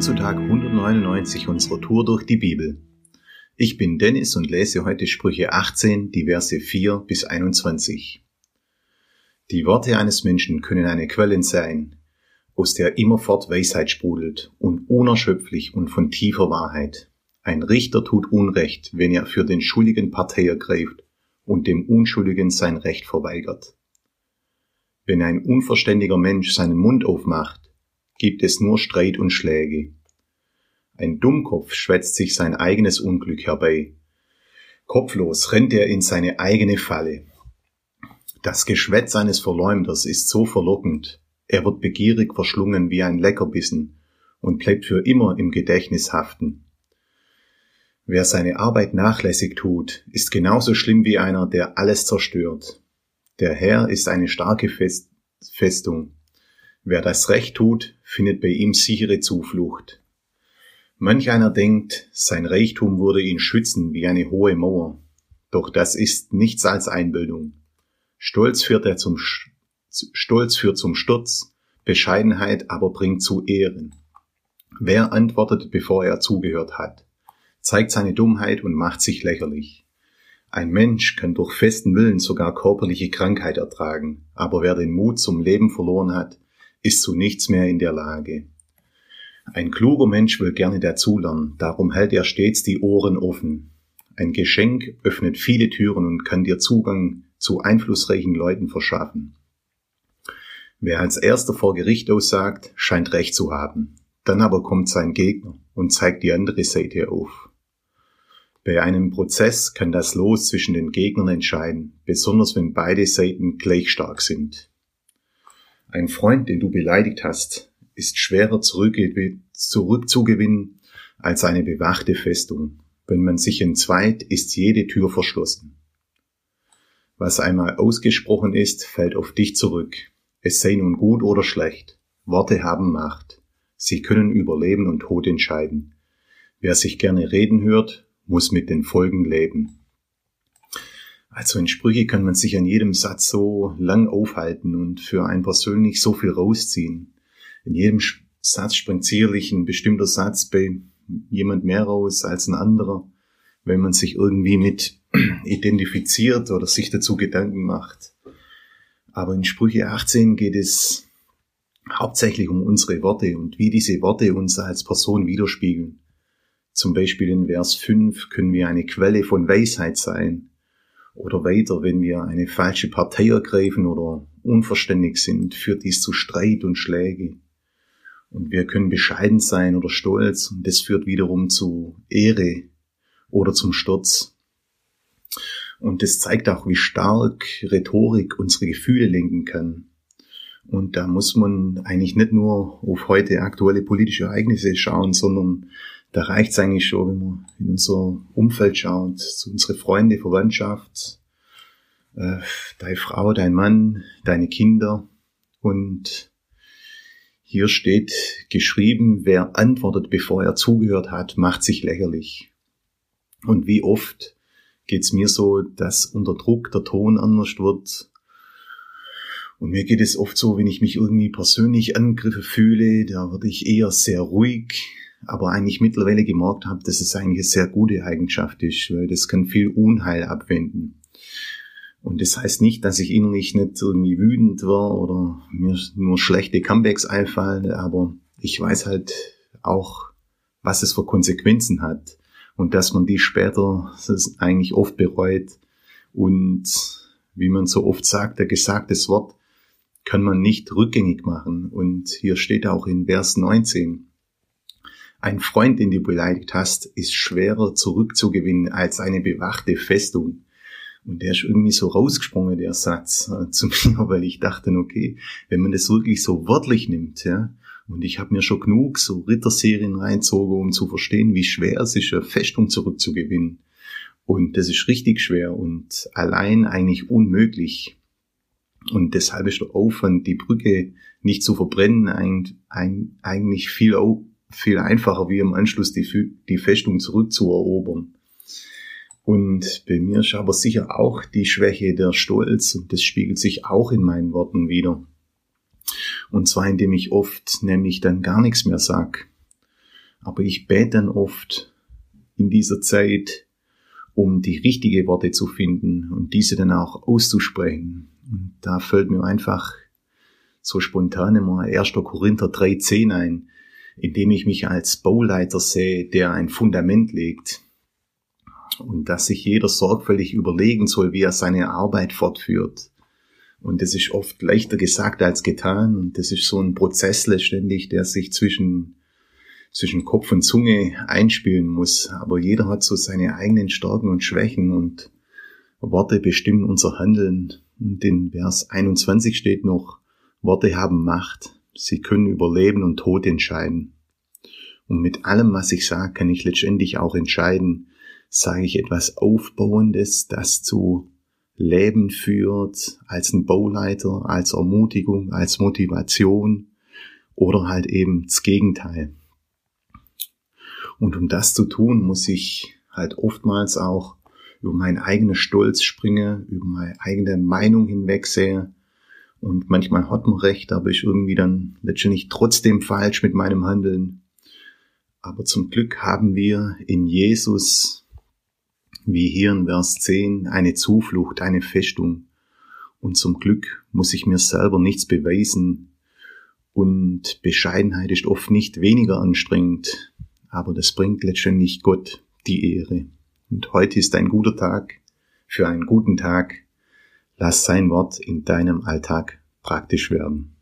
Zu Tag 199 unserer Tour durch die Bibel. Ich bin Dennis und lese heute Sprüche 18, die Verse 4 bis 21. Die Worte eines Menschen können eine Quelle sein, aus der immerfort Weisheit sprudelt und unerschöpflich und von tiefer Wahrheit. Ein Richter tut Unrecht, wenn er für den Schuldigen Partei ergreift und dem Unschuldigen sein Recht verweigert. Wenn ein unverständiger Mensch seinen Mund aufmacht, gibt es nur Streit und Schläge. Ein Dummkopf schwätzt sich sein eigenes Unglück herbei. Kopflos rennt er in seine eigene Falle. Das Geschwätz eines Verleumders ist so verlockend, er wird begierig verschlungen wie ein Leckerbissen und bleibt für immer im Gedächtnis haften. Wer seine Arbeit nachlässig tut, ist genauso schlimm wie einer, der alles zerstört. Der Herr ist eine starke Festung, Wer das Recht tut, findet bei ihm sichere Zuflucht. Manch einer denkt, sein Reichtum würde ihn schützen wie eine hohe Mauer. Doch das ist nichts als Einbildung. Stolz führt er zum, Stolz führt zum Sturz, Bescheidenheit aber bringt zu Ehren. Wer antwortet, bevor er zugehört hat, zeigt seine Dummheit und macht sich lächerlich. Ein Mensch kann durch festen Willen sogar körperliche Krankheit ertragen, aber wer den Mut zum Leben verloren hat, ist zu nichts mehr in der Lage. Ein kluger Mensch will gerne dazulernen, darum hält er stets die Ohren offen. Ein Geschenk öffnet viele Türen und kann dir Zugang zu einflussreichen Leuten verschaffen. Wer als erster vor Gericht aussagt, scheint recht zu haben. Dann aber kommt sein Gegner und zeigt die andere Seite auf. Bei einem Prozess kann das Los zwischen den Gegnern entscheiden, besonders wenn beide Seiten gleich stark sind. Ein Freund, den du beleidigt hast, ist schwerer zurückzugewinnen als eine bewachte Festung. Wenn man sich entzweit, ist jede Tür verschlossen. Was einmal ausgesprochen ist, fällt auf dich zurück. Es sei nun gut oder schlecht. Worte haben Macht. Sie können über Leben und Tod entscheiden. Wer sich gerne reden hört, muss mit den Folgen leben. Also in Sprüche kann man sich an jedem Satz so lang aufhalten und für einen persönlich so viel rausziehen. In jedem Satz springt sicherlich ein bestimmter Satz bei jemand mehr raus als ein anderer, wenn man sich irgendwie mit identifiziert oder sich dazu Gedanken macht. Aber in Sprüche 18 geht es hauptsächlich um unsere Worte und wie diese Worte uns als Person widerspiegeln. Zum Beispiel in Vers 5 können wir eine Quelle von Weisheit sein oder weiter, wenn wir eine falsche Partei ergreifen oder unverständig sind, führt dies zu Streit und Schläge. Und wir können bescheiden sein oder stolz und das führt wiederum zu Ehre oder zum Sturz. Und das zeigt auch, wie stark Rhetorik unsere Gefühle lenken kann. Und da muss man eigentlich nicht nur auf heute aktuelle politische Ereignisse schauen, sondern da reicht es eigentlich schon, wenn man in unser Umfeld schaut, zu unsere Freunde, Verwandtschaft, äh, deine Frau, dein Mann, deine Kinder. Und hier steht geschrieben, wer antwortet, bevor er zugehört hat, macht sich lächerlich. Und wie oft geht's mir so, dass unter Druck der Ton anders wird. Und mir geht es oft so, wenn ich mich irgendwie persönlich angegriffen fühle, da werde ich eher sehr ruhig, aber eigentlich mittlerweile gemerkt habe, dass es eigentlich eine sehr gute Eigenschaft ist, weil das kann viel Unheil abwenden. Und das heißt nicht, dass ich innerlich nicht irgendwie wütend war oder mir nur schlechte Comebacks einfallen, aber ich weiß halt auch, was es für Konsequenzen hat und dass man die später eigentlich oft bereut und wie man so oft sagt, der gesagtes Wort kann man nicht rückgängig machen. Und hier steht auch in Vers 19, ein Freund, den du beleidigt hast, ist schwerer zurückzugewinnen als eine bewachte Festung. Und der ist irgendwie so rausgesprungen, der Satz äh, zu mir, weil ich dachte, okay, wenn man das wirklich so wörtlich nimmt, ja, und ich habe mir schon genug so Ritterserien reinzogen, um zu verstehen, wie schwer es ist, eine Festung zurückzugewinnen. Und das ist richtig schwer und allein eigentlich unmöglich. Und deshalb ist der Aufwand, die Brücke nicht zu verbrennen, eigentlich viel viel einfacher, wie im Anschluss die, die Festung zurückzuerobern. Und bei mir ist aber sicher auch die Schwäche der Stolz und das spiegelt sich auch in meinen Worten wieder. Und zwar indem ich oft nämlich dann gar nichts mehr sag. Aber ich bete dann oft in dieser Zeit, um die richtige Worte zu finden und diese dann auch auszusprechen. Und da fällt mir einfach so spontan immer 1. Korinther 3.10 ein, in dem ich mich als Bauleiter sehe, der ein Fundament legt. Und dass sich jeder sorgfältig überlegen soll, wie er seine Arbeit fortführt. Und das ist oft leichter gesagt als getan. Und das ist so ein Prozess letztendlich, der sich zwischen, zwischen Kopf und Zunge einspielen muss. Aber jeder hat so seine eigenen Stärken und Schwächen und Worte bestimmen unser Handeln. Und in Vers 21 steht noch, Worte haben Macht. Sie können über Leben und Tod entscheiden. Und mit allem, was ich sage, kann ich letztendlich auch entscheiden, sage ich etwas Aufbauendes, das zu Leben führt, als ein Bauleiter, als Ermutigung, als Motivation oder halt eben das Gegenteil. Und um das zu tun, muss ich halt oftmals auch über meinen eigenen Stolz springen, über meine eigene Meinung hinwegsehe. Und manchmal hat man recht, aber ich irgendwie dann letztendlich trotzdem falsch mit meinem Handeln. Aber zum Glück haben wir in Jesus wie hier in Vers 10, eine Zuflucht, eine Festung. Und zum Glück muss ich mir selber nichts beweisen. Und Bescheidenheit ist oft nicht weniger anstrengend, aber das bringt letztendlich Gott die Ehre. Und heute ist ein guter Tag für einen guten Tag. Lass sein Wort in deinem Alltag praktisch werden.